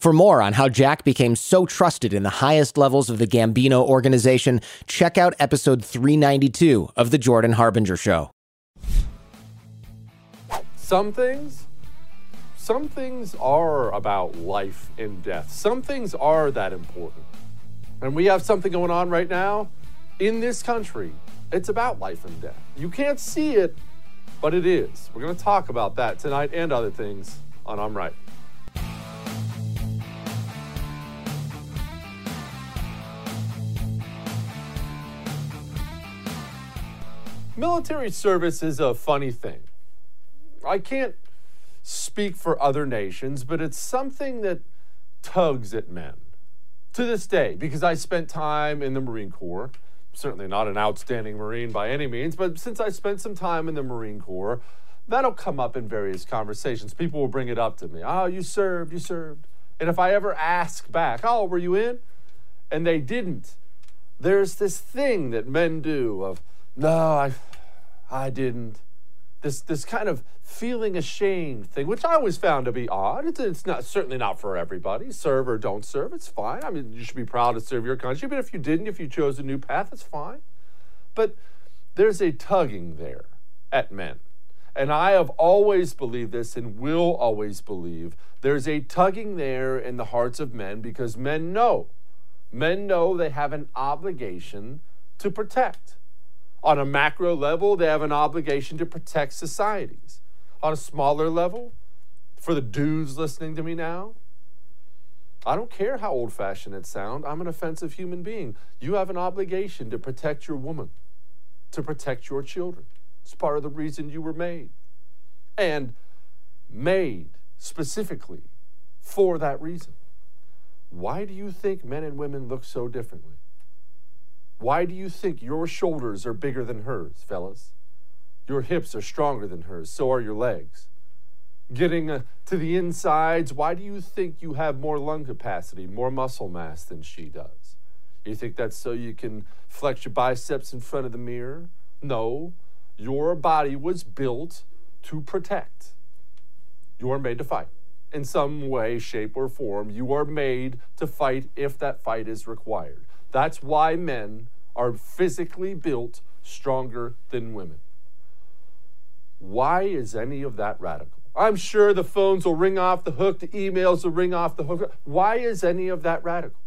For more on how Jack became so trusted in the highest levels of the Gambino organization, check out episode 392 of The Jordan Harbinger Show. Some things, some things are about life and death. Some things are that important. And we have something going on right now in this country. It's about life and death. You can't see it, but it is. We're going to talk about that tonight and other things on I'm Right. Military service is a funny thing. I can't speak for other nations, but it's something that tugs at men to this day because I spent time in the Marine Corps. Certainly not an outstanding Marine by any means, but since I spent some time in the Marine Corps, that'll come up in various conversations. People will bring it up to me. Oh, you served, you served. And if I ever ask back, oh, were you in? And they didn't, there's this thing that men do of, no, I, I didn't. This this kind of feeling ashamed thing, which I always found to be odd. It's, it's not certainly not for everybody. Serve or don't serve, it's fine. I mean, you should be proud to serve your country. But if you didn't, if you chose a new path, it's fine. But there's a tugging there at men. And I have always believed this and will always believe there's a tugging there in the hearts of men because men know. Men know they have an obligation to protect. On a macro level, they have an obligation to protect societies. On a smaller level, for the dudes listening to me now, I don't care how old fashioned it sounds. I'm an offensive human being. You have an obligation to protect your woman, to protect your children. It's part of the reason you were made. And made specifically for that reason. Why do you think men and women look so differently? Why do you think your shoulders are bigger than hers, fellas? Your hips are stronger than hers, so are your legs. Getting uh, to the insides, why do you think you have more lung capacity, more muscle mass than she does? You think that's so you can flex your biceps in front of the mirror? No, your body was built to protect. You are made to fight in some way, shape, or form. You are made to fight if that fight is required. That's why men are physically built stronger than women. Why is any of that radical? I'm sure the phones will ring off the hook, the emails will ring off the hook. Why is any of that radical?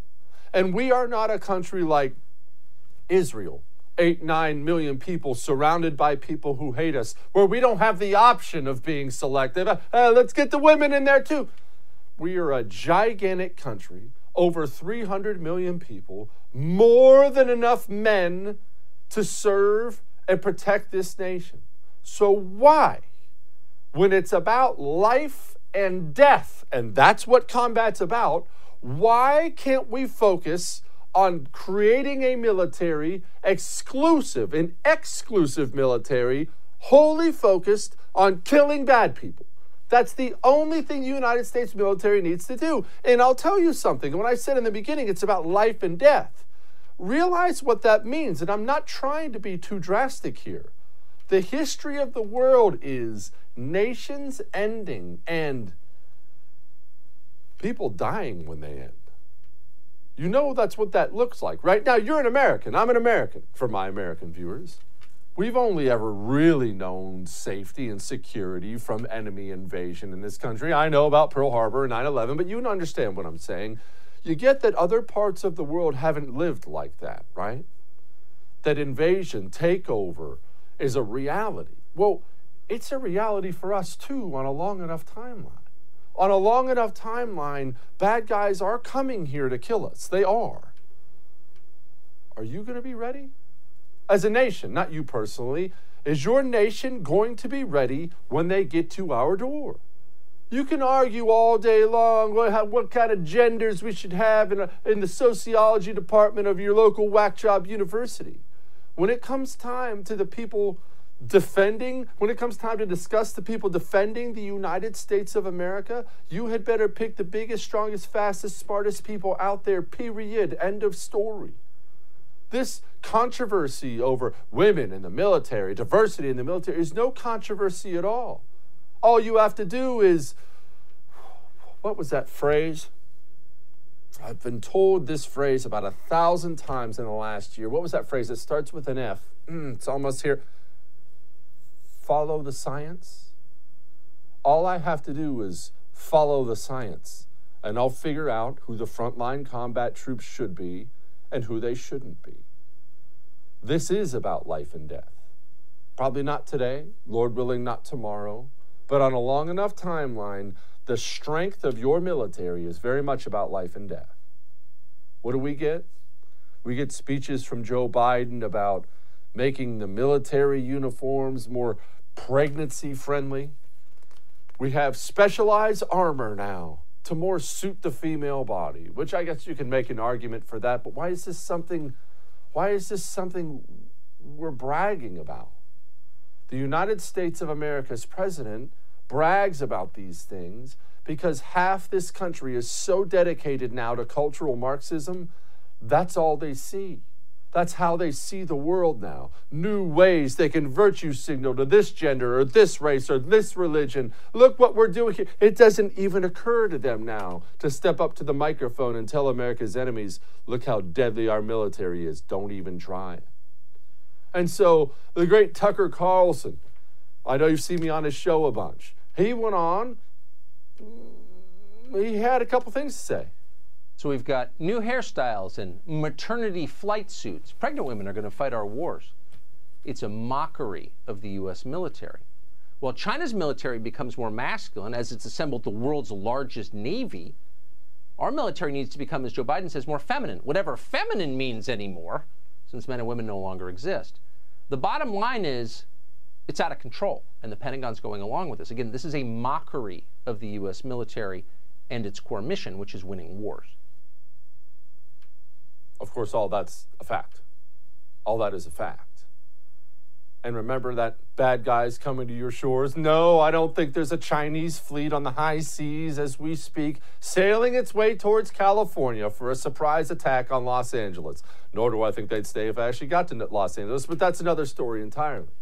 And we are not a country like Israel, eight, nine million people surrounded by people who hate us, where we don't have the option of being selective. Uh, let's get the women in there too. We are a gigantic country, over 300 million people, more than enough men to serve and protect this nation. So, why, when it's about life and death, and that's what combat's about, why can't we focus on creating a military, exclusive, an exclusive military, wholly focused on killing bad people? That's the only thing the United States military needs to do. And I'll tell you something. When I said in the beginning it's about life and death, realize what that means. And I'm not trying to be too drastic here. The history of the world is nations ending and people dying when they end. You know that's what that looks like, right? Now, you're an American. I'm an American for my American viewers. We've only ever really known safety and security from enemy invasion in this country. I know about Pearl Harbor and 9 11, but you understand what I'm saying. You get that other parts of the world haven't lived like that, right? That invasion, takeover is a reality. Well, it's a reality for us too on a long enough timeline. On a long enough timeline, bad guys are coming here to kill us. They are. Are you going to be ready? As a nation, not you personally, is your nation going to be ready when they get to our door? You can argue all day long what, what kind of genders we should have in, a, in the sociology department of your local whack job university. When it comes time to the people defending, when it comes time to discuss the people defending the United States of America, you had better pick the biggest, strongest, fastest, smartest people out there, period. End of story. This controversy over women in the military, diversity in the military, is no controversy at all. All you have to do is, what was that phrase? I've been told this phrase about a thousand times in the last year. What was that phrase? It starts with an F. Mm, it's almost here. Follow the science. All I have to do is follow the science, and I'll figure out who the frontline combat troops should be and who they shouldn't be. This is about life and death. Probably not today, Lord willing, not tomorrow, but on a long enough timeline, the strength of your military is very much about life and death. What do we get? We get speeches from Joe Biden about making the military uniforms more pregnancy friendly. We have specialized armor now to more suit the female body, which I guess you can make an argument for that, but why is this something why is this something we're bragging about? The United States of America's president brags about these things because half this country is so dedicated now to cultural Marxism, that's all they see. That's how they see the world now. New ways they can virtue signal to this gender or this race or this religion. Look what we're doing here. It doesn't even occur to them now to step up to the microphone and tell America's enemies, look how deadly our military is. Don't even try. And so the great Tucker Carlson, I know you've seen me on his show a bunch. He went on, he had a couple things to say. So we've got new hairstyles and maternity flight suits. Pregnant women are going to fight our wars. It's a mockery of the U.S. military. While China's military becomes more masculine as it's assembled the world's largest navy, our military needs to become, as Joe Biden says, more feminine, whatever feminine means anymore, since men and women no longer exist. The bottom line is it's out of control, and the Pentagon's going along with this. Again, this is a mockery of the U.S. military and its core mission, which is winning wars. Of course, all that's a fact. All that is a fact. And remember that bad guys coming to your shores? No, I don't think there's a Chinese fleet on the high seas as we speak, sailing its way towards California for a surprise attack on Los Angeles. Nor do I think they'd stay if I actually got to Los Angeles, but that's another story entirely.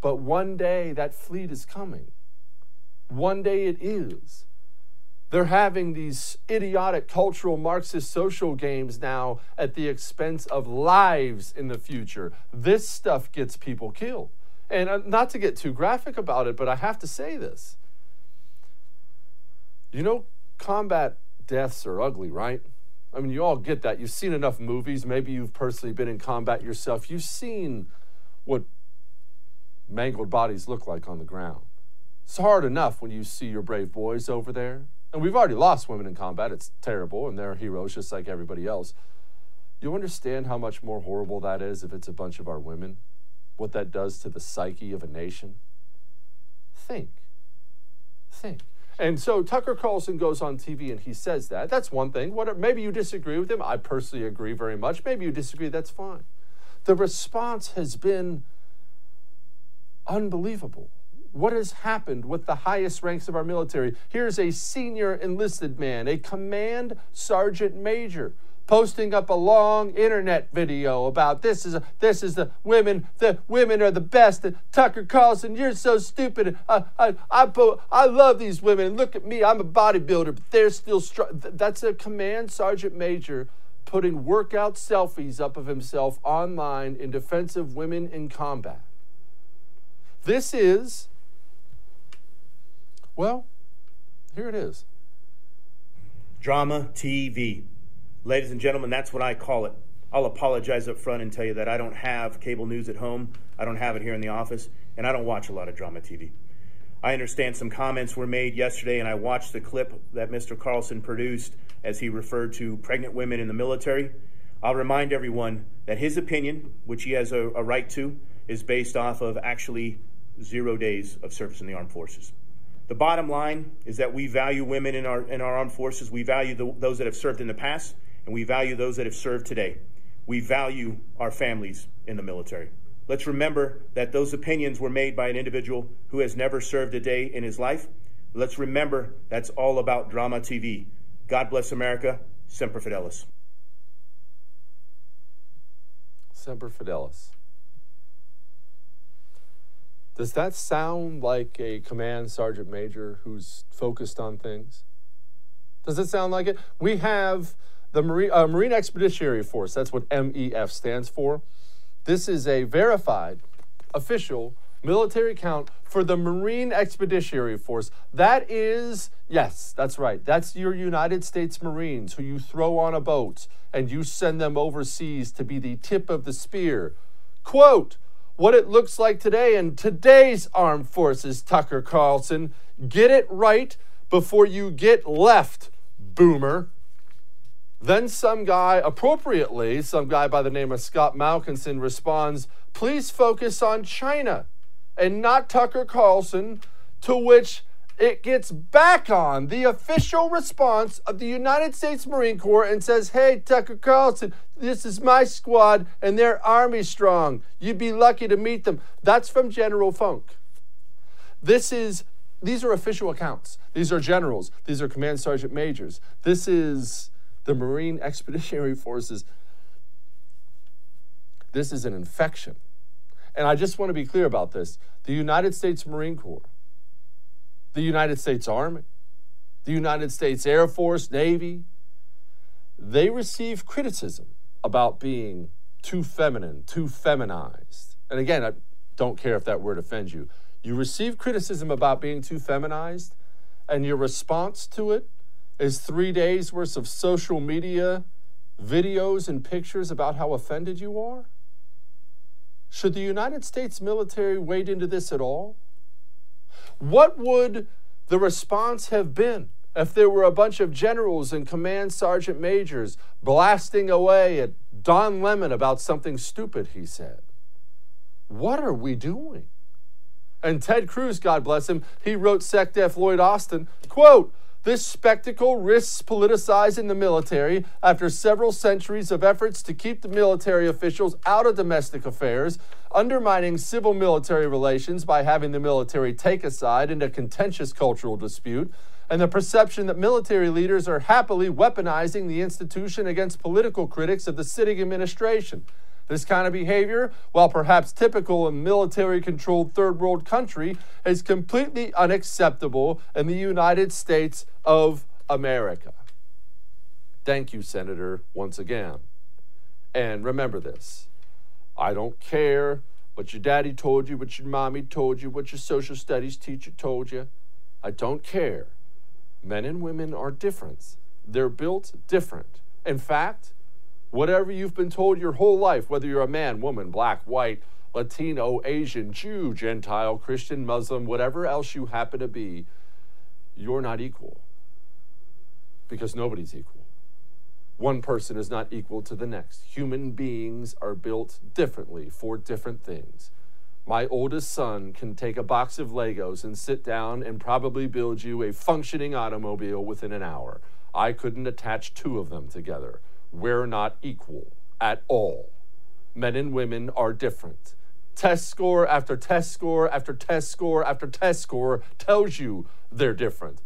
But one day that fleet is coming. One day it is. They're having these idiotic cultural Marxist social games now at the expense of lives in the future. This stuff gets people killed. And uh, not to get too graphic about it, but I have to say this. You know, combat deaths are ugly, right? I mean, you all get that. You've seen enough movies. Maybe you've personally been in combat yourself. You've seen what mangled bodies look like on the ground. It's hard enough when you see your brave boys over there and we've already lost women in combat. It's terrible, and they're heroes just like everybody else. You understand how much more horrible that is if it's a bunch of our women? What that does to the psyche of a nation? Think. Think. And so Tucker Carlson goes on TV and he says that. That's one thing. What, maybe you disagree with him. I personally agree very much. Maybe you disagree. That's fine. The response has been unbelievable what has happened with the highest ranks of our military. Here's a senior enlisted man, a command sergeant major, posting up a long internet video about this is a, this is the women the women are the best. And Tucker Carlson you're so stupid. Uh, uh, I I I, I love these women. Look at me I'm a bodybuilder but they're still that's a command sergeant major putting workout selfies up of himself online in defense of women in combat. This is well, here it is. Drama TV. Ladies and gentlemen, that's what I call it. I'll apologize up front and tell you that I don't have cable news at home. I don't have it here in the office, and I don't watch a lot of drama TV. I understand some comments were made yesterday, and I watched the clip that Mr. Carlson produced as he referred to pregnant women in the military. I'll remind everyone that his opinion, which he has a, a right to, is based off of actually zero days of service in the armed forces. The bottom line is that we value women in our, in our armed forces. We value the, those that have served in the past, and we value those that have served today. We value our families in the military. Let's remember that those opinions were made by an individual who has never served a day in his life. Let's remember that's all about drama TV. God bless America. Semper Fidelis. Semper Fidelis. Does that sound like a command sergeant major who's focused on things? Does it sound like it? We have the Marine, uh, Marine Expeditionary Force. That's what MEF stands for. This is a verified, official military count for the Marine Expeditionary Force. That is, yes, that's right. That's your United States Marines who you throw on a boat and you send them overseas to be the tip of the spear. Quote, what it looks like today in today's armed forces, Tucker Carlson. Get it right before you get left, boomer. Then some guy, appropriately, some guy by the name of Scott Malkinson responds, please focus on China and not Tucker Carlson, to which it gets back on the official response of the United States Marine Corps and says, Hey, Tucker Carlson, this is my squad and they're Army strong. You'd be lucky to meet them. That's from General Funk. This is, these are official accounts. These are generals. These are command sergeant majors. This is the Marine Expeditionary Forces. This is an infection. And I just want to be clear about this. The United States Marine Corps the United States Army, the United States Air Force, Navy, they receive criticism about being too feminine, too feminized. And again, I don't care if that word offends you. You receive criticism about being too feminized, and your response to it is three days worth of social media videos and pictures about how offended you are? Should the United States military wade into this at all? What would the response have been if there were a bunch of generals and command sergeant majors blasting away at Don Lemon about something stupid he said? What are we doing? And Ted Cruz, God bless him, he wrote SecDef Lloyd Austin, quote, this spectacle risks politicizing the military after several centuries of efforts to keep the military officials out of domestic affairs, undermining civil military relations by having the military take a side in a contentious cultural dispute, and the perception that military leaders are happily weaponizing the institution against political critics of the sitting administration. This kind of behavior, while perhaps typical in military controlled third world country, is completely unacceptable in the United States of America. Thank you, Senator, once again. And remember this I don't care what your daddy told you, what your mommy told you, what your social studies teacher told you. I don't care. Men and women are different, they're built different. In fact, Whatever you've been told your whole life, whether you're a man, woman, black, white, Latino, Asian, Jew, Gentile, Christian, Muslim, whatever else you happen to be, you're not equal. Because nobody's equal. One person is not equal to the next. Human beings are built differently for different things. My oldest son can take a box of Legos and sit down and probably build you a functioning automobile within an hour. I couldn't attach two of them together we're not equal at all. Men and women are different. Test score after test score after test score after test score tells you they're different.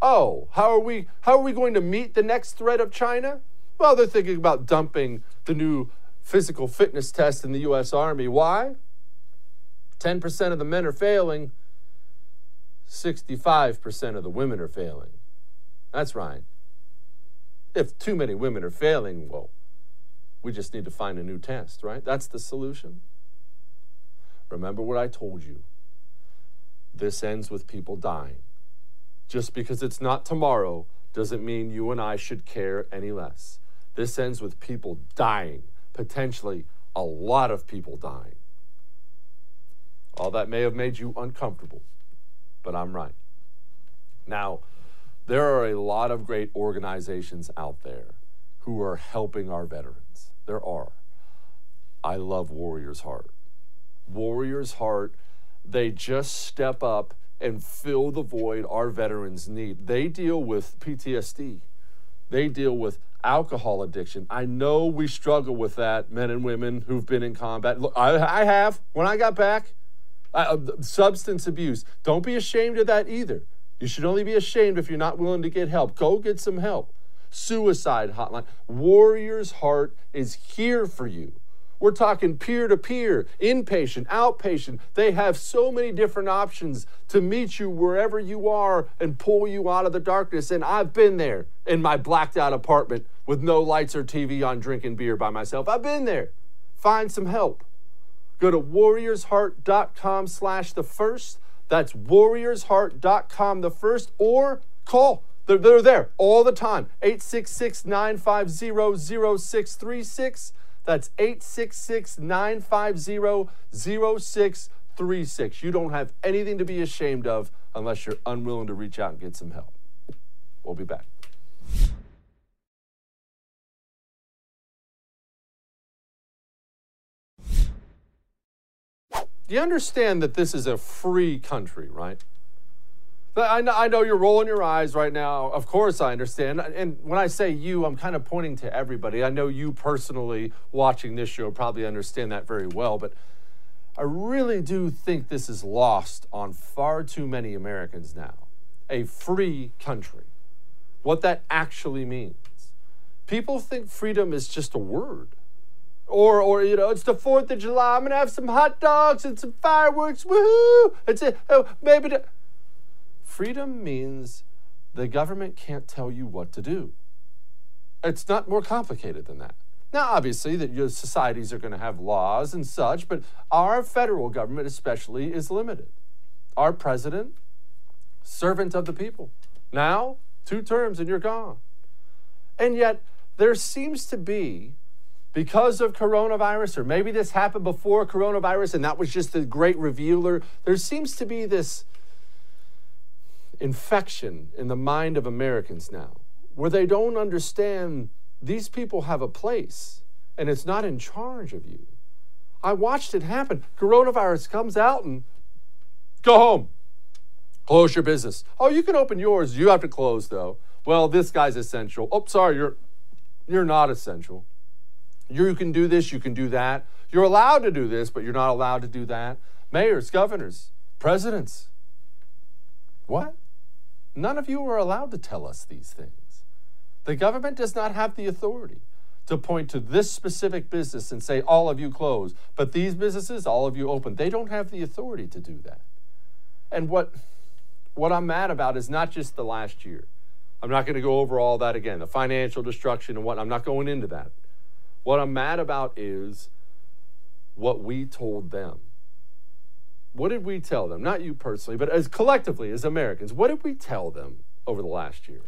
Oh, how are we how are we going to meet the next threat of China? Well, they're thinking about dumping the new physical fitness test in the US Army. Why? 10% of the men are failing, 65% of the women are failing. That's right. If too many women are failing, well, we just need to find a new test, right? That's the solution. Remember what I told you. This ends with people dying. Just because it's not tomorrow doesn't mean you and I should care any less. This ends with people dying, potentially a lot of people dying. All that may have made you uncomfortable, but I'm right. Now, there are a lot of great organizations out there who are helping our veterans. There are. I love Warriors Heart. Warriors Heart, they just step up and fill the void our veterans need. They deal with PTSD, they deal with alcohol addiction. I know we struggle with that, men and women who've been in combat. Look, I, I have. When I got back, uh, substance abuse. Don't be ashamed of that either. You should only be ashamed if you're not willing to get help. Go get some help. Suicide hotline. Warrior's Heart is here for you. We're talking peer to peer, inpatient, outpatient. They have so many different options to meet you wherever you are and pull you out of the darkness. And I've been there in my blacked out apartment with no lights or TV on drinking beer by myself. I've been there. Find some help. Go to warriorsheart.com slash the first. That's warriorsheart.com, the first, or call. They're, they're there all the time. 866 950 0636. That's 866 950 0636. You don't have anything to be ashamed of unless you're unwilling to reach out and get some help. We'll be back. Do you understand that this is a free country, right? I know, you're rolling your eyes right now. Of course, I understand. And when I say you, I'm kind of pointing to everybody. I know you personally watching this show probably understand that very well, but I really do think this is lost on far too many Americans now. A free country. What that actually means. People think freedom is just a word. Or, or you know, it's the Fourth of July. I'm gonna have some hot dogs and some fireworks. Woohoo! It's it. Oh, maybe. The... Freedom means the government can't tell you what to do. It's not more complicated than that. Now, obviously, that your societies are going to have laws and such, but our federal government, especially, is limited. Our president, servant of the people. Now, two terms and you're gone. And yet, there seems to be because of coronavirus, or maybe this happened before coronavirus and that was just the great revealer. There seems to be this infection in the mind of Americans now where they don't understand these people have a place and it's not in charge of you. I watched it happen. Coronavirus comes out and go home. Close your business. Oh, you can open yours. You have to close though. Well, this guy's essential. Oh, sorry, you're you're not essential. You can do this, you can do that. You're allowed to do this, but you're not allowed to do that. Mayors, governors, presidents. What? None of you are allowed to tell us these things. The government does not have the authority to point to this specific business and say, all of you close, but these businesses, all of you open. They don't have the authority to do that. And what, what I'm mad about is not just the last year. I'm not going to go over all that again, the financial destruction and what, I'm not going into that. What I'm mad about is what we told them. What did we tell them? Not you personally, but as collectively, as Americans, what did we tell them over the last year?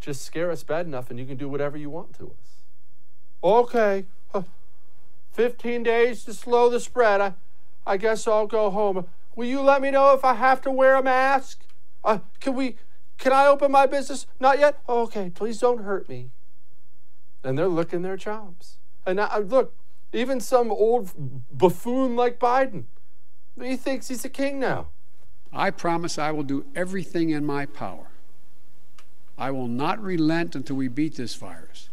Just scare us bad enough and you can do whatever you want to us. Okay, 15 days to slow the spread. I, I guess I'll go home. Will you let me know if I have to wear a mask? Uh, can we? Can I open my business? Not yet. okay, please don't hurt me. And they're licking their chops. And I, look, even some old buffoon like Biden, he thinks he's a king now. I promise I will do everything in my power. I will not relent until we beat this virus.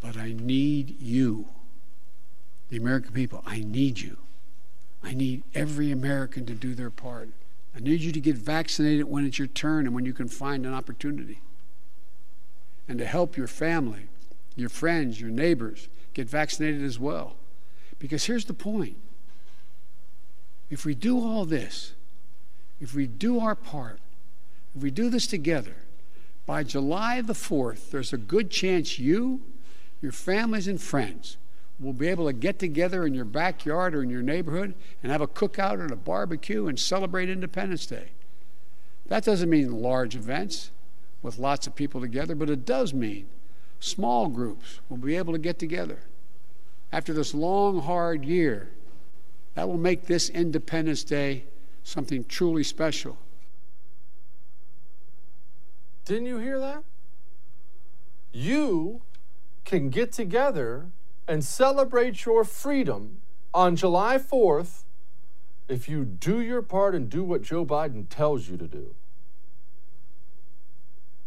But I need you, the American people. I need you. I need every American to do their part. I need you to get vaccinated when it's your turn and when you can find an opportunity. And to help your family, your friends, your neighbors get vaccinated as well. Because here's the point if we do all this, if we do our part, if we do this together, by July the 4th, there's a good chance you, your families, and friends will be able to get together in your backyard or in your neighborhood and have a cookout and a barbecue and celebrate Independence Day. That doesn't mean large events with lots of people together, but it does mean small groups will be able to get together. After this long, hard year, that will make this Independence Day something truly special. Didn't you hear that? You can get together and celebrate your freedom on July 4th if you do your part and do what Joe Biden tells you to do.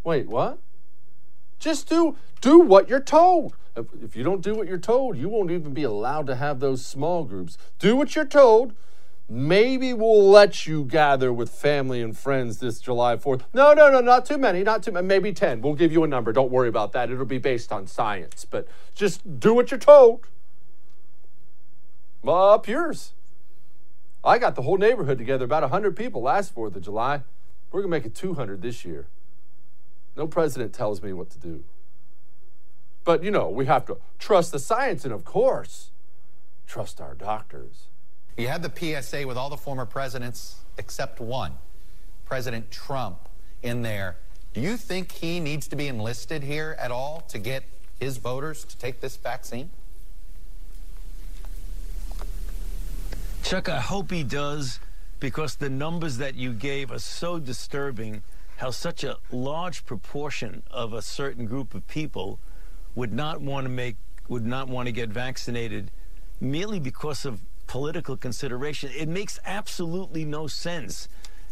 Wait, what? Just do do what you're told. If you don't do what you're told, you won't even be allowed to have those small groups. Do what you're told. Maybe we'll let you gather with family and friends this July 4th. No, no, no, not too many, not too many, maybe 10. We'll give you a number. Don't worry about that. It'll be based on science, but just do what you're told. Up yours. I got the whole neighborhood together, about 100 people last 4th of July. We're going to make it 200 this year. No president tells me what to do. But, you know, we have to trust the science and, of course, trust our doctors. You had the PSA with all the former presidents except one, President Trump, in there. Do you think he needs to be enlisted here at all to get his voters to take this vaccine? Chuck, I hope he does because the numbers that you gave are so disturbing how such a large proportion of a certain group of people would not want to make would not want to get vaccinated merely because of political consideration. It makes absolutely no sense.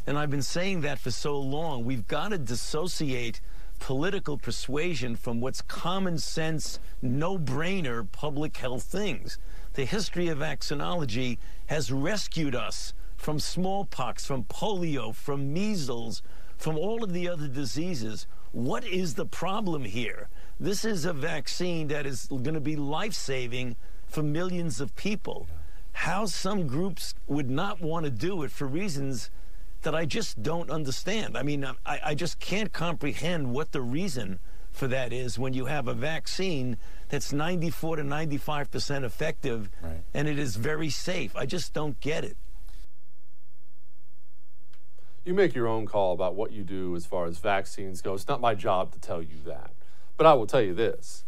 And I've been saying that for so long. We've got to dissociate political persuasion from what's common sense, no brainer public health things. The history of vaccinology has rescued us from smallpox, from polio, from measles, from all of the other diseases. What is the problem here? This is a vaccine that is going to be life saving for millions of people how some groups would not want to do it for reasons that I just don't understand. I mean, I, I just can't comprehend what the reason for that is when you have a vaccine that's 94 to 95 percent effective right. and it is very safe. I just don't get it. You make your own call about what you do as far as vaccines go. It's not my job to tell you that. But I will tell you this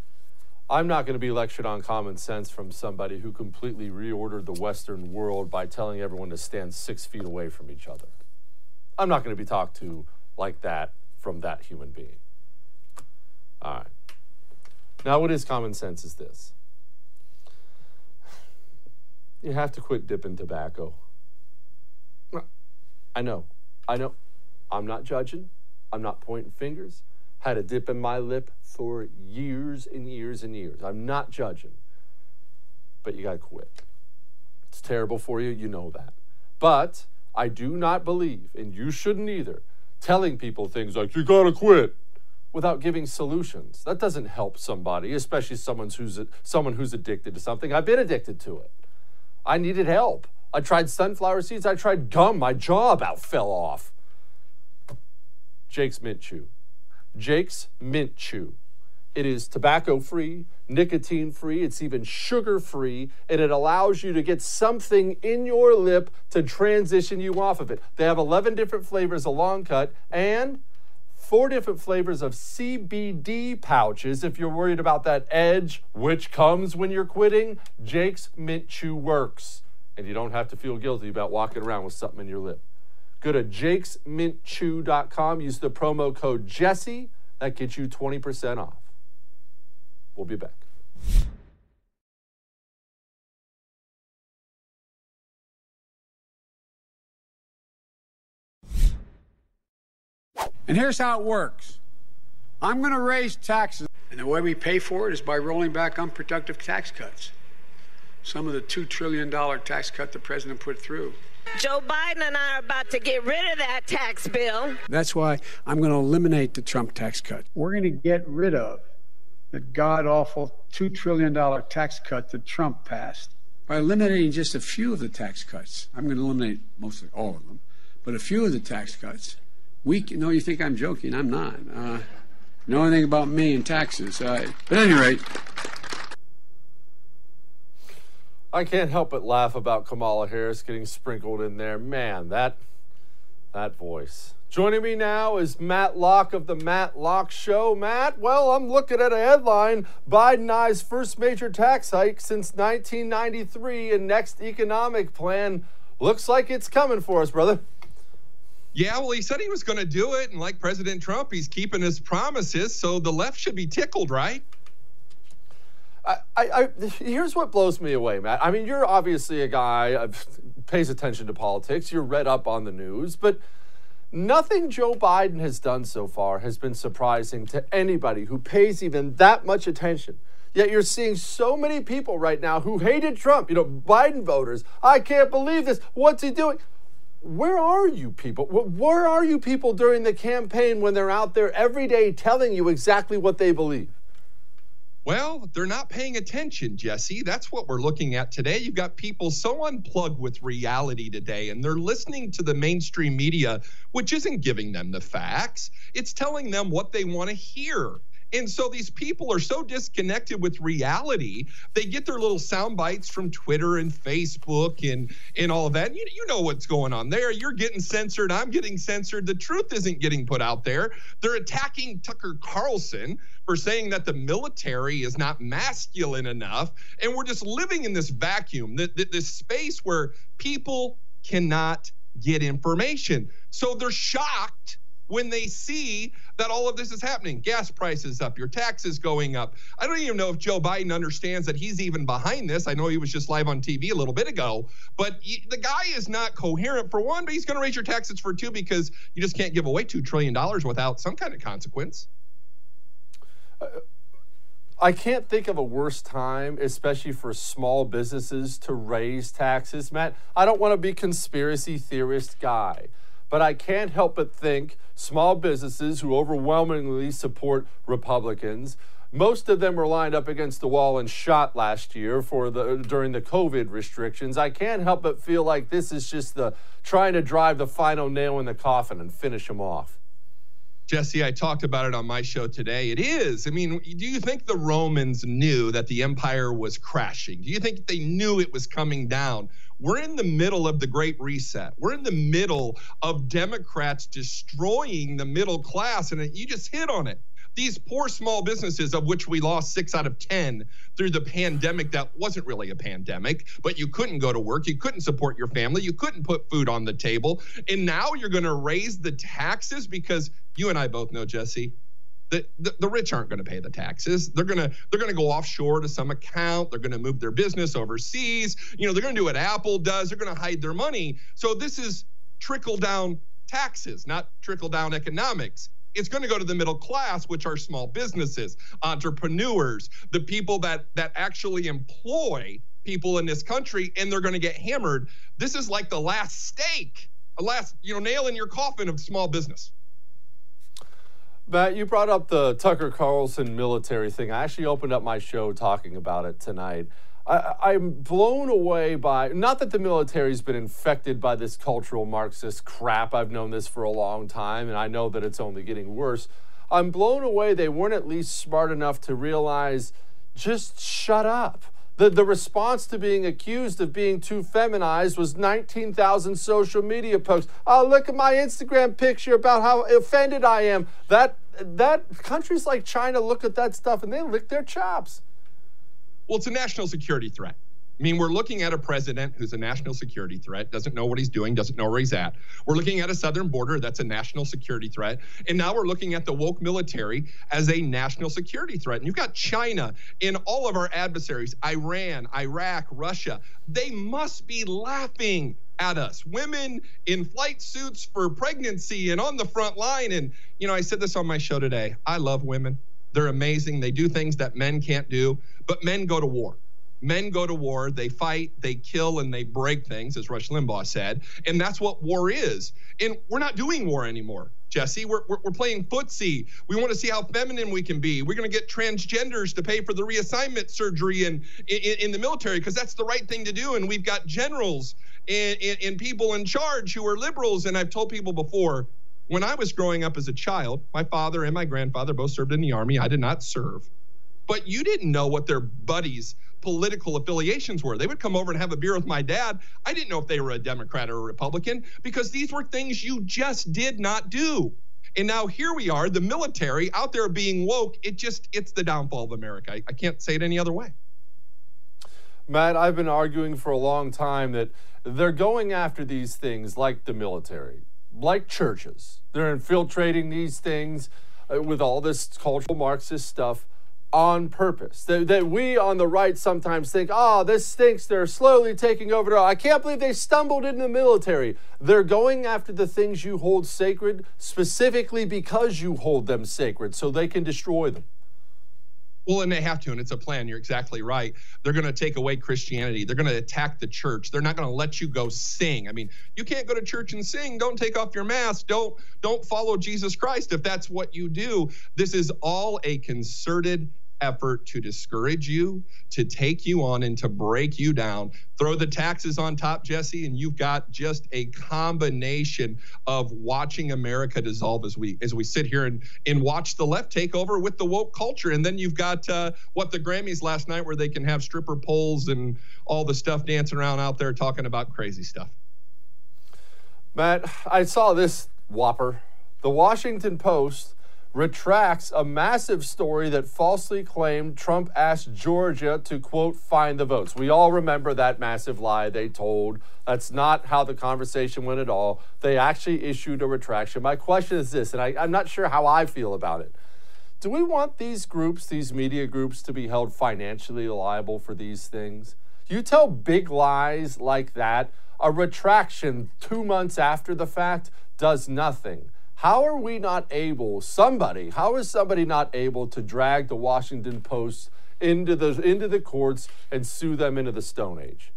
I'm not going to be lectured on common sense from somebody who completely reordered the Western world by telling everyone to stand six feet away from each other. I'm not going to be talked to like that from that human being. All right. Now, what is common sense is this you have to quit dipping tobacco. I know. I know. I'm not judging. I'm not pointing fingers. Had a dip in my lip for years and years and years. I'm not judging. But you got to quit. It's terrible for you. You know that. But I do not believe, and you shouldn't either, telling people things like, you got to quit without giving solutions. That doesn't help somebody, especially someone who's, someone who's addicted to something. I've been addicted to it. I needed help. I tried sunflower seeds. I tried gum. My jaw about fell off. Jake's Mint Chew. Jake's Mint Chew. It is tobacco free, nicotine free, it's even sugar free, and it allows you to get something in your lip to transition you off of it. They have 11 different flavors of long cut and four different flavors of CBD pouches. If you're worried about that edge, which comes when you're quitting, Jake's Mint Chew works. And you don't have to feel guilty about walking around with something in your lip. Go to jakesmintchew.com, use the promo code Jesse. That gets you 20% off. We'll be back. And here's how it works I'm going to raise taxes, and the way we pay for it is by rolling back unproductive tax cuts. Some of the $2 trillion tax cut the president put through. Joe Biden and I are about to get rid of that tax bill. That's why I'm going to eliminate the Trump tax cut. We're going to get rid of the god awful $2 trillion tax cut that Trump passed. By eliminating just a few of the tax cuts, I'm going to eliminate mostly all of them, but a few of the tax cuts, we can, no, you think I'm joking. I'm not. Uh, know anything about me and taxes. Uh, but at any rate, I can't help but laugh about Kamala Harris getting sprinkled in there. Man, that that voice. Joining me now is Matt Locke of the Matt Locke Show. Matt, well, I'm looking at a headline Biden eyes first major tax hike since 1993 and next economic plan looks like it's coming for us, brother. Yeah, well, he said he was going to do it. And like President Trump, he's keeping his promises. So the left should be tickled, right? I, I, here's what blows me away, Matt. I mean, you're obviously a guy uh, pays attention to politics. You're read up on the news, but nothing Joe Biden has done so far has been surprising to anybody who pays even that much attention. Yet you're seeing so many people right now who hated Trump. You know, Biden voters. I can't believe this. What's he doing? Where are you people? Where are you people during the campaign when they're out there every day telling you exactly what they believe? Well, they're not paying attention, Jesse. That's what we're looking at today. You've got people so unplugged with reality today, and they're listening to the mainstream media, which isn't giving them the facts. It's telling them what they want to hear. And so these people are so disconnected with reality. They get their little sound bites from Twitter and Facebook and, and all of that. You, you know what's going on there. You're getting censored. I'm getting censored. The truth isn't getting put out there. They're attacking Tucker Carlson for saying that the military is not masculine enough. And we're just living in this vacuum, this space where people cannot get information. So they're shocked when they see that all of this is happening. Gas prices up, your taxes going up. I don't even know if Joe Biden understands that he's even behind this. I know he was just live on TV a little bit ago, but he, the guy is not coherent for one, but he's going to raise your taxes for two because you just can't give away $2 trillion without some kind of consequence. Uh, I can't think of a worse time, especially for small businesses, to raise taxes, Matt. I don't want to be conspiracy theorist guy. But I can't help but think small businesses who overwhelmingly support Republicans, most of them were lined up against the wall and shot last year for the during the COVID restrictions. I can't help but feel like this is just the trying to drive the final nail in the coffin and finish them off. Jesse, I talked about it on my show today. It is. I mean, do you think the Romans knew that the empire was crashing? Do you think they knew it was coming down? We're in the middle of the Great Reset. We're in the middle of Democrats destroying the middle class. And you just hit on it. these poor small businesses, of which we lost six out of 10 through the pandemic, that wasn't really a pandemic, but you couldn't go to work, you couldn't support your family, you couldn't put food on the table. And now you're going to raise the taxes because you and I both know, Jesse, the, the, the, rich aren't going to pay the taxes. They're going to they're going to go offshore to some account. They're going to move their business overseas. You know, they're going to do what Apple does. They're going to hide their money. So this is trickle down taxes, not trickle down economics. It's going to go to the middle class, which are small businesses, entrepreneurs, the people that that actually employ people in this country, and they're going to get hammered. This is like the last stake, a last you know nail in your coffin of small business. Matt, you brought up the Tucker Carlson military thing. I actually opened up my show talking about it tonight. I, am blown away by not that the military's been infected by this cultural Marxist crap. I've known this for a long time, and I know that it's only getting worse. I'm blown away they weren't at least smart enough to realize just shut up. The, the response to being accused of being too feminized was 19,000 social media posts. Oh, look at my Instagram picture about how offended I am. That, that countries like China look at that stuff and they lick their chops. Well, it's a national security threat. I mean, we're looking at a president who's a national security threat, doesn't know what he's doing, doesn't know where he's at. We're looking at a southern border that's a national security threat. And now we're looking at the woke military as a national security threat. And you've got China in all of our adversaries Iran, Iraq, Russia. They must be laughing at us. Women in flight suits for pregnancy and on the front line. And, you know, I said this on my show today. I love women. They're amazing. They do things that men can't do, but men go to war men go to war, they fight, they kill, and they break things, as Rush Limbaugh said. And that's what war is. And we're not doing war anymore. Jesse, we're, we're, we're playing footsie. We want to see how feminine we can be. We're going to get transgenders to pay for the reassignment surgery in, in, in the military because that's the right thing to do. And we've got generals and, and, and people in charge who are liberals. And I've told people before, when I was growing up as a child, my father and my grandfather both served in the Army. I did not serve. But you didn't know what their buddies political affiliations were. They would come over and have a beer with my dad. I didn't know if they were a Democrat or a Republican because these were things you just did not do. And now here we are, the military out there being woke. It just, it's the downfall of America. I, I can't say it any other way. Matt, I've been arguing for a long time that they're going after these things like the military, like churches. They're infiltrating these things uh, with all this cultural Marxist stuff on purpose. That, that, we on the right sometimes think, oh, this stinks. They're slowly taking over. I can't believe they stumbled into the military. They're going after the things you hold sacred specifically because you hold them sacred so they can destroy them. Well, and they have to, and it's a plan. You're exactly right. They're going to take away Christianity. They're going to attack the church. They're not going to let you go sing. I mean, you can't go to church and sing. Don't take off your mask. Don't don't follow Jesus Christ if that's what you do. This is all a concerted effort to discourage you, to take you on, and to break you down. Throw the taxes on top, Jesse, and you've got just a combination of watching America dissolve as we as we sit here and and watch the left take over with the woke culture. And then you've got uh, what the Grammys last night, where they can have stripper poles and all the stuff dancing around out there talking about crazy stuff. Matt, I saw this whopper. The Washington Post retracts a massive story that falsely claimed Trump asked Georgia to, quote, find the votes. We all remember that massive lie they told. That's not how the conversation went at all. They actually issued a retraction. My question is this, and I, I'm not sure how I feel about it. Do we want these groups, these media groups, to be held financially liable for these things? You tell big lies like that, a retraction two months after the fact does nothing. How are we not able, somebody, how is somebody not able to drag the Washington Post into the, into the courts and sue them into the Stone Age?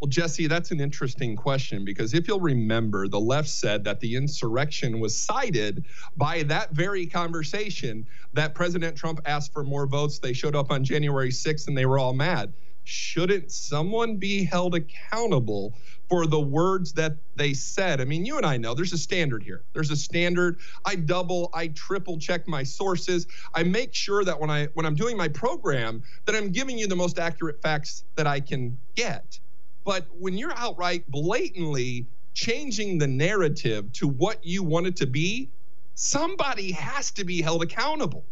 Well, Jesse, that's an interesting question because if you'll remember, the left said that the insurrection was cited by that very conversation that President Trump asked for more votes. They showed up on January 6th and they were all mad. Shouldn't someone be held accountable for the words that they said. I mean, you and I know there's a standard here. There's a standard. I double, I triple check my sources. I make sure that when I when I'm doing my program that I'm giving you the most accurate facts that I can get. But when you're outright blatantly changing the narrative to what you want it to be, Somebody has to be held accountable.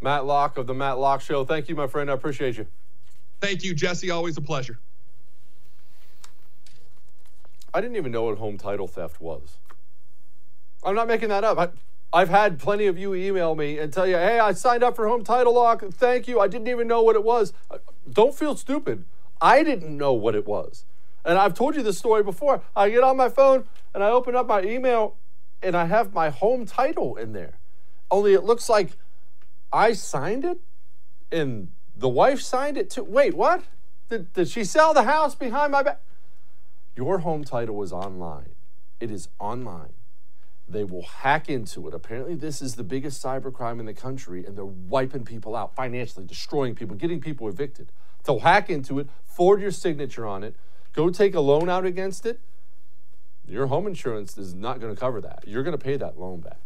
Matt Locke of the Matt Locke Show. Thank you, my friend. I appreciate you. Thank you, Jesse. Always a pleasure. I didn't even know what home title theft was. I'm not making that up. I, I've had plenty of you email me and tell you, hey, I signed up for home title lock. Thank you. I didn't even know what it was. Uh, don't feel stupid. I didn't know what it was. And I've told you this story before. I get on my phone and I open up my email and I have my home title in there. Only it looks like I signed it and the wife signed it too. Wait, what? Did, did she sell the house behind my back? Your home title is online. It is online. They will hack into it. Apparently, this is the biggest cybercrime in the country, and they're wiping people out financially, destroying people, getting people evicted. They'll hack into it, forward your signature on it, go take a loan out against it. Your home insurance is not going to cover that. You're going to pay that loan back.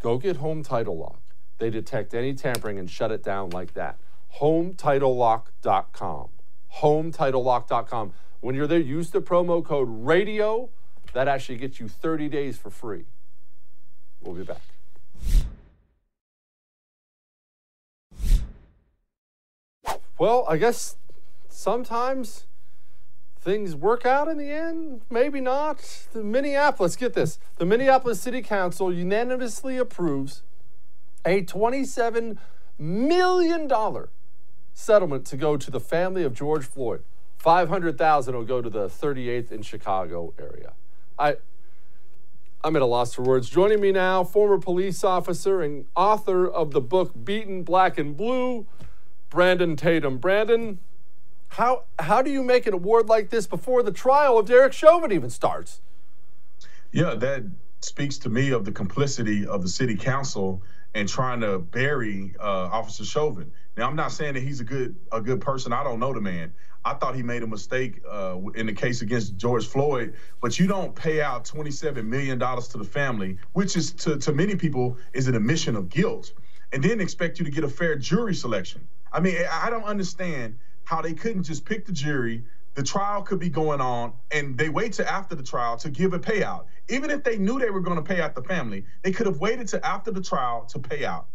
Go get Home Title Lock. They detect any tampering and shut it down like that. HomeTitleLock.com. HomeTitleLock.com. When you're there, use the promo code RADIO. That actually gets you 30 days for free. We'll be back. Well, I guess sometimes things work out in the end, maybe not. The Minneapolis, get this the Minneapolis City Council unanimously approves a $27 million settlement to go to the family of George Floyd. 500,000 will go to the 38th in Chicago area. I I'm at a loss for words. Joining me now, former police officer and author of the book Beaten Black and Blue, Brandon Tatum. Brandon, how how do you make an award like this before the trial of Derek Chauvin even starts? Yeah, that speaks to me of the complicity of the city council and trying to bury uh, Officer Chauvin. Now, I'm not saying that he's a good a good person. I don't know the man. I thought he made a mistake uh, in the case against George Floyd, but you don't pay out $27 million to the family, which is to, to many people is an admission of guilt, and then expect you to get a fair jury selection. I mean, I don't understand how they couldn't just pick the jury. The trial could be going on, and they wait to after the trial to give a payout. Even if they knew they were going to pay out the family, they could have waited to after the trial to pay out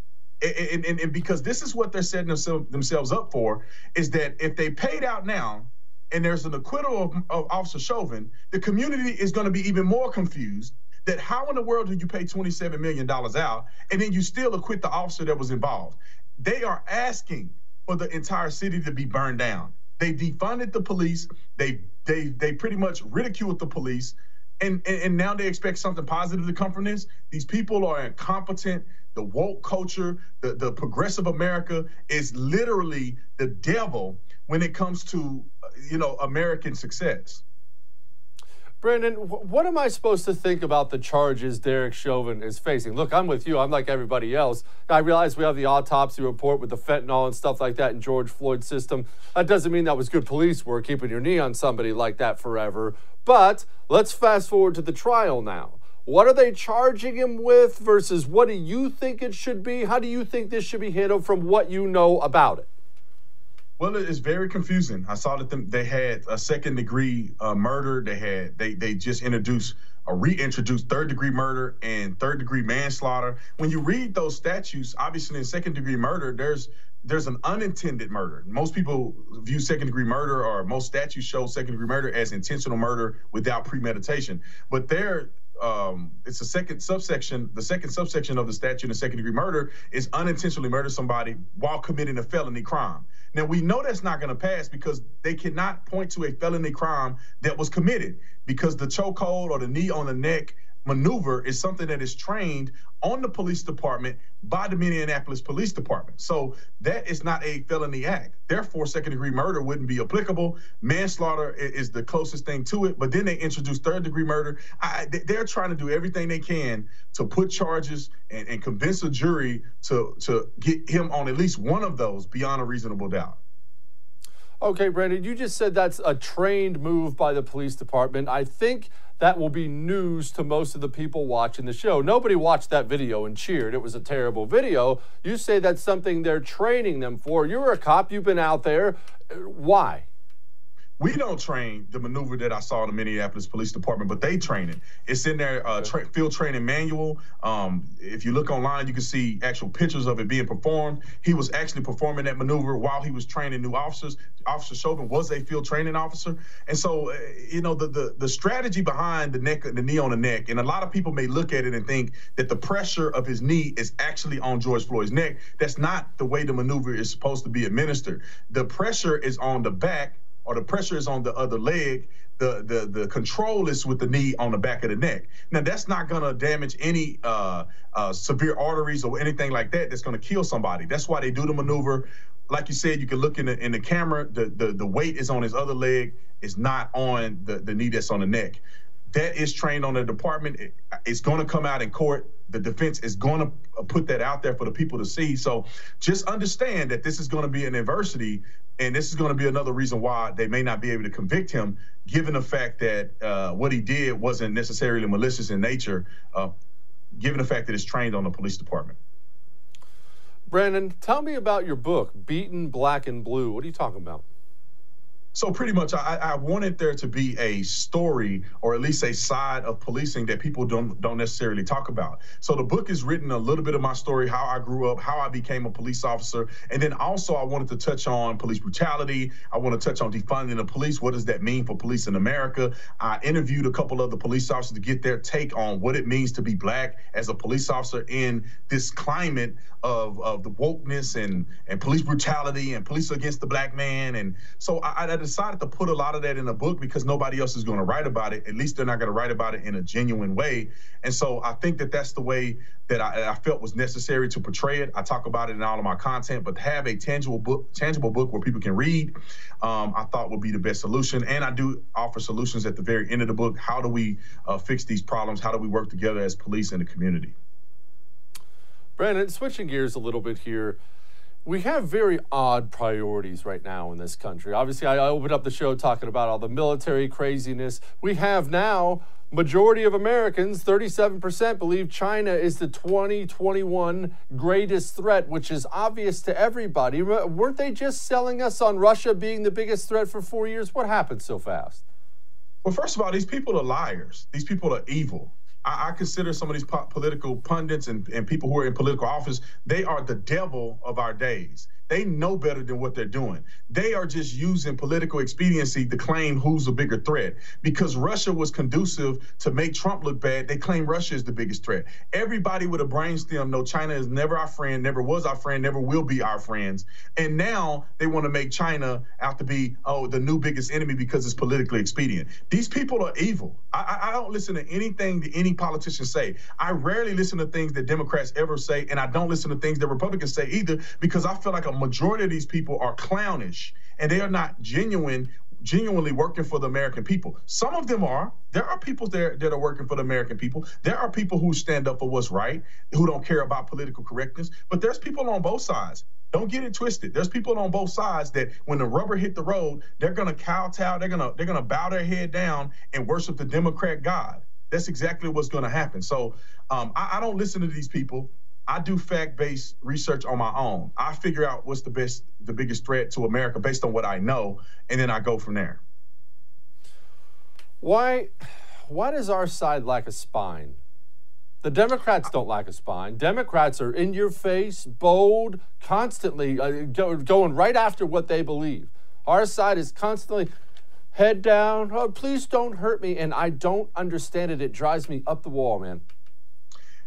and, and, and because this is what they're setting themselves, up for, is that if they paid out now and there's an acquittal of, of Officer Chauvin, the community is going to be even more confused that how in the world did you pay $27 million out and then you still acquit the officer that was involved? They are asking for the entire city to be burned down. They defunded the police. They they they pretty much ridiculed the police. And, and, and now they expect something positive to come from this. These people are incompetent the woke culture, the, the progressive America is literally the devil when it comes to, you know, American success. Brandon, what am I supposed to think about the charges Derek Chauvin is facing? Look, I'm with you. I'm like everybody else. I realize we have the autopsy report with the fentanyl and stuff like that in George Floyd's system. That doesn't mean that was good police work, keeping your knee on somebody like that forever. But let's fast forward to the trial now. What are they charging him with versus what do you think it should be? How do you think this should be handled from what you know about it? Well, it's very confusing. I saw that they had a second degree uh, murder. They had they they just introduced a reintroduced third degree murder and third degree manslaughter. When you read those statutes, obviously in second degree murder, there's there's an unintended murder. Most people view second degree murder or most statutes show second degree murder as intentional murder without premeditation. But there um, it's a second subsection. The second subsection of the statute in second degree murder is unintentionally murder somebody while committing a felony crime. Now we know that's not going to pass because they cannot point to a felony crime that was committed because the chokehold or the knee on the neck maneuver is something that is trained on the police department by the Minneapolis Police Department. So that is not a felony act. Therefore, second degree murder wouldn't be applicable. Manslaughter is the closest thing to it. But then they introduce third degree murder. I, they're trying to do everything they can to put charges and, and convince a jury to, to get him on at least one of those beyond a reasonable doubt. Okay, Brandon, you just said that's a trained move by the police department. I think that will be news to most of the people watching the show. Nobody watched that video and cheered. It was a terrible video. You say that's something they're training them for. You're a cop, you've been out there. Why? We don't train the maneuver that I saw in the Minneapolis Police Department, but they train it. It's in their uh, tra- field training manual. Um, if you look online, you can see actual pictures of it being performed. He was actually performing that maneuver while he was training new officers. Officer Chauvin was a field training officer, and so uh, you know the, the the strategy behind the neck, the knee on the neck, and a lot of people may look at it and think that the pressure of his knee is actually on George Floyd's neck. That's not the way the maneuver is supposed to be administered. The pressure is on the back or the pressure is on the other leg, the the the control is with the knee on the back of the neck. Now that's not to damage any uh, uh, severe arteries or anything like that. That's to kill somebody. That's why they do the maneuver. Like you said, you can look in the in the camera. The the the weight is on his other leg. It's not on the the knee that's on the neck. That is trained on the department. It, it's to come out in court. The defense is going to put that out there for the people to see. So just understand that this is to be an adversity and this is going to be another reason why they may not be able to convict him, given the fact that uh, what he did wasn't necessarily malicious in nature, uh, given the fact that it's trained on the police department. Brandon, tell me about your book, Beaten Black and Blue. What are you talking about? So pretty much, I, I, wanted there to be a story, or at least a side of policing that people don't don't necessarily talk about. So the book is written a little bit of my story, how I grew up, how I became a police officer, and then also I wanted to touch on police brutality. I want to touch on defunding the police. What does that mean for police in America? I interviewed a couple of the police officers to get their take on what it means to be black as a police officer in this climate of, of the wokeness and and police brutality and police against the black man. And so I, I decided to put a lot of that in a book because nobody else is going to write about it. At least they're not going to write about it in a genuine way. And so I think that that's the way that I, I, felt was necessary to portray it. I talk about it in all of my content, but have a tangible book, tangible book where people can read, um, I thought would be the best solution. And I do offer solutions at the very end of the book. How do we uh, fix these problems? How do we work together as police and the community? Brandon, switching gears a little bit here we have very odd priorities right now in this country. Obviously, I opened up the show talking about all the military craziness. We have now majority of Americans, 37%, believe China is the 2021 greatest threat, which is obvious to everybody. Weren't they just selling us on Russia being the biggest threat for four years? What happened so fast? Well, first of all, these people are liars. These people are evil. I, I consider some of these po- political pundits and, and people who are in political office, they are the devil of our days. They know better than what they're doing. They are just using political expediency to claim who's the bigger threat. Because Russia was conducive to make Trump look bad, they claim Russia is the biggest threat. Everybody with a brainstem know China is never our friend, never was our friend, never will be our friends. And now they want to make China out to be, oh, the new biggest enemy because it's politically expedient. These people are evil. I, I don't listen to anything that any politician say. I rarely listen to things that Democrats ever say, and I don't listen to things that Republicans say either because I feel like a majority of these people are clownish and they are not genuine genuinely working for the American people. Some of them are. There are people there that are working for the American people. There are people who stand up for what's right, who don't care about political correctness. But there's people on both sides. Don't get it twisted. There's people on both sides that when the rubber hit the road, they're gonna kowtow, they're gonna they're gonna bow their head down and worship the Democrat God. That's exactly what's gonna happen. So um, I, I don't listen to these people. I do fact-based research on my own. I figure out what's the best, the biggest threat to America based on what I know, and then I go from there. Why, why does our side lack a spine? The Democrats don't lack a spine. Democrats are in your face, bold, constantly uh, go, going right after what they believe. Our side is constantly head down. Oh, please don't hurt me. And I don't understand it. It drives me up the wall, man.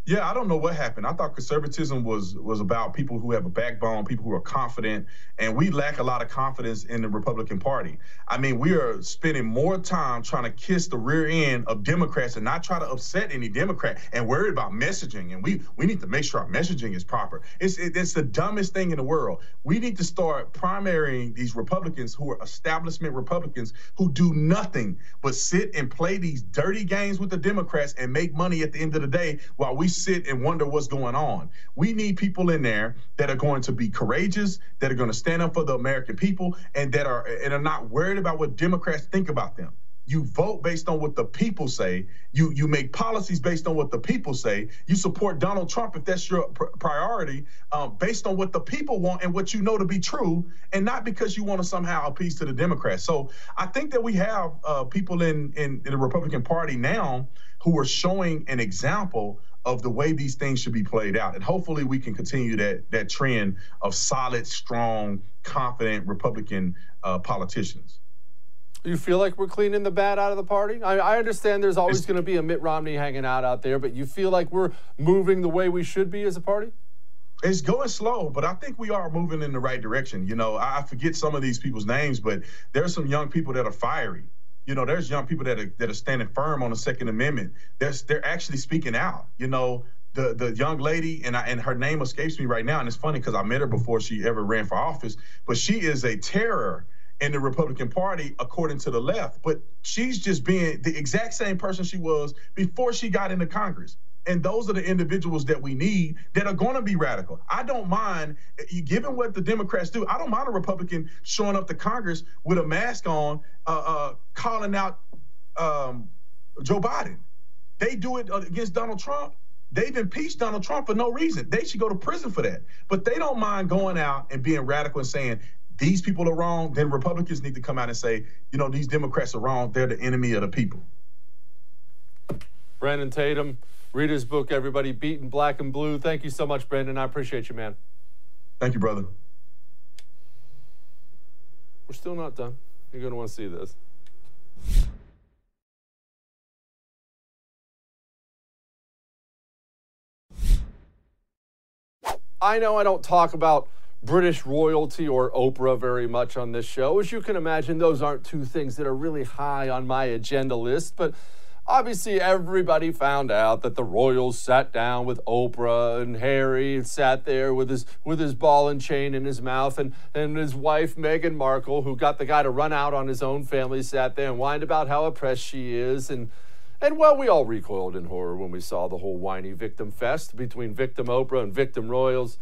Yeah, I don't know what happened. I thought conservatism was was about people who have a backbone, people who are confident, and we lack a lot of confidence in the Republican Party. I mean, we are spending more time trying to kiss the rear end of Democrats and not try to upset any Democrat and worried about messaging. And we we need to make sure our messaging is proper. It's it, it's the dumbest thing in the world. We need to start primarying these Republicans who are establishment Republicans who do nothing but sit and play these dirty games with the Democrats and make money at the end of the day while we sit and wonder what's going on. We need people in there that are going to be courageous, that are going to stand up for the American people, and that are and are not worried about what Democrats think about them. you vote based on what the people say. You you make policies based on what the people say. You support Donald Trump if that's your pr- priority, um, based on what the people want and what you know to be true, and not because you want to somehow appease to the Democrats. So I think that we have uh, people in, in in the Republican Party now who are showing an example of the way these things should be played out. And hopefully we can continue that that trend of solid, strong, confident Republican uh, politicians. You feel like we're cleaning the bad out of the party? I, I understand there's always going to be a Mitt Romney hanging out out there, but you feel like we're moving the way we should be as a party? It's going slow, but I think we are moving in the right direction. You know, I forget some of these people's names, but there's some young people that are fiery. You know, there's young people that are that are standing firm on the Second Amendment. They're they're actually speaking out. You know, the the young lady and I, and her name escapes me right now, and it's funny because I met her before she ever ran for office, but she is a terror in the Republican Party, according to the left. But she's just being the exact same person she was before she got into Congress. And those are the individuals that we need that are going to be radical. I don't mind, eh, given what the Democrats do, I don't mind a Republican showing up to Congress with a mask on, uh, uh, calling out um, Joe Biden. They do it uh, against Donald Trump. They've impeached Donald Trump for no reason. They should go to prison for that. But they don't mind going out and being radical and saying, these people are wrong, then Republicans need to come out and say, you know, these Democrats are wrong. They're the enemy of the people. Brandon Tatum, read his book, Everybody Beaten Black and Blue. Thank you so much, Brandon. I appreciate you, man. Thank you, brother. We're still not done. You're going to want to see this. I know I don't talk about British royalty or Oprah very much on this show. As you can imagine, those aren't two things that are really high on my agenda list, but obviously everybody found out that the royals sat down with Oprah and Harry and sat there with his with his ball and chain in his mouth and, and his wife Meghan Markle, who got the guy to run out on his own family, sat there and whined about how oppressed she is and and well, we all recoiled in horror when we saw the whole whiny victim fest between victim Oprah and victim royals.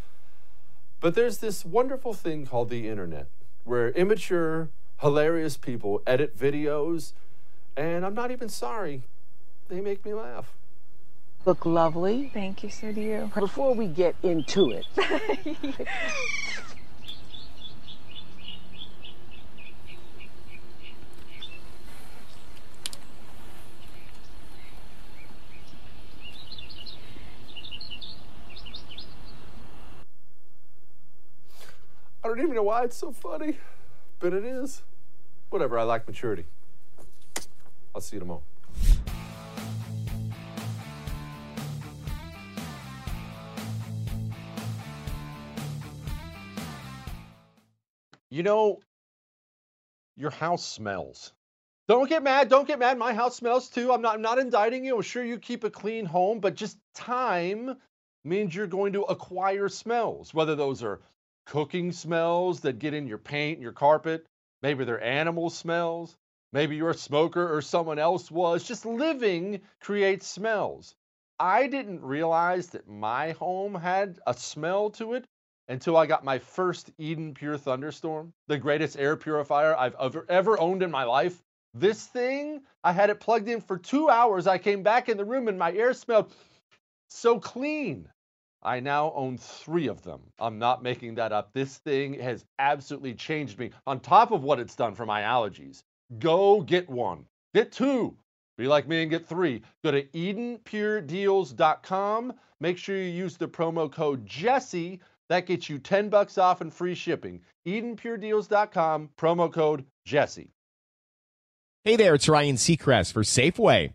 But there's this wonderful thing called the internet where immature, hilarious people edit videos, and I'm not even sorry. They make me laugh. Look lovely. Thank you, so do you. Before we get into it, I don't even know why it's so funny, but it is. Whatever, I like maturity. I'll see you tomorrow. You know, your house smells. Don't get mad. Don't get mad. My house smells too. I'm not I'm not indicting you. I'm sure you keep a clean home, but just time means you're going to acquire smells, whether those are cooking smells that get in your paint, your carpet. Maybe they're animal smells. Maybe you're a smoker or someone else was. Just living creates smells. I didn't realize that my home had a smell to it until I got my first Eden Pure Thunderstorm, the greatest air purifier I've ever, ever owned in my life. This thing, I had it plugged in for two hours. I came back in the room and my air smelled so clean. I now own three of them. I'm not making that up. This thing has absolutely changed me on top of what it's done for my allergies. Go get one, get two. Be like me and get three. Go to EdenPureDeals.com. Make sure you use the promo code Jesse. That gets you 10 bucks off and free shipping. EdenPureDeals.com, promo code Jesse. Hey there, it's Ryan Seacrest for Safeway.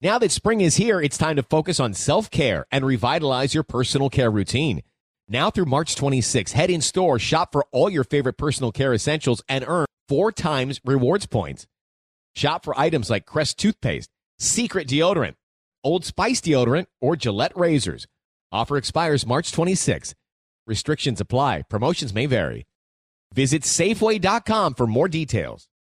Now that spring is here, it's time to focus on self care and revitalize your personal care routine. Now through March 26, head in store, shop for all your favorite personal care essentials, and earn four times rewards points. Shop for items like Crest toothpaste, Secret deodorant, Old Spice deodorant, or Gillette razors. Offer expires March 26. Restrictions apply. Promotions may vary. Visit Safeway.com for more details.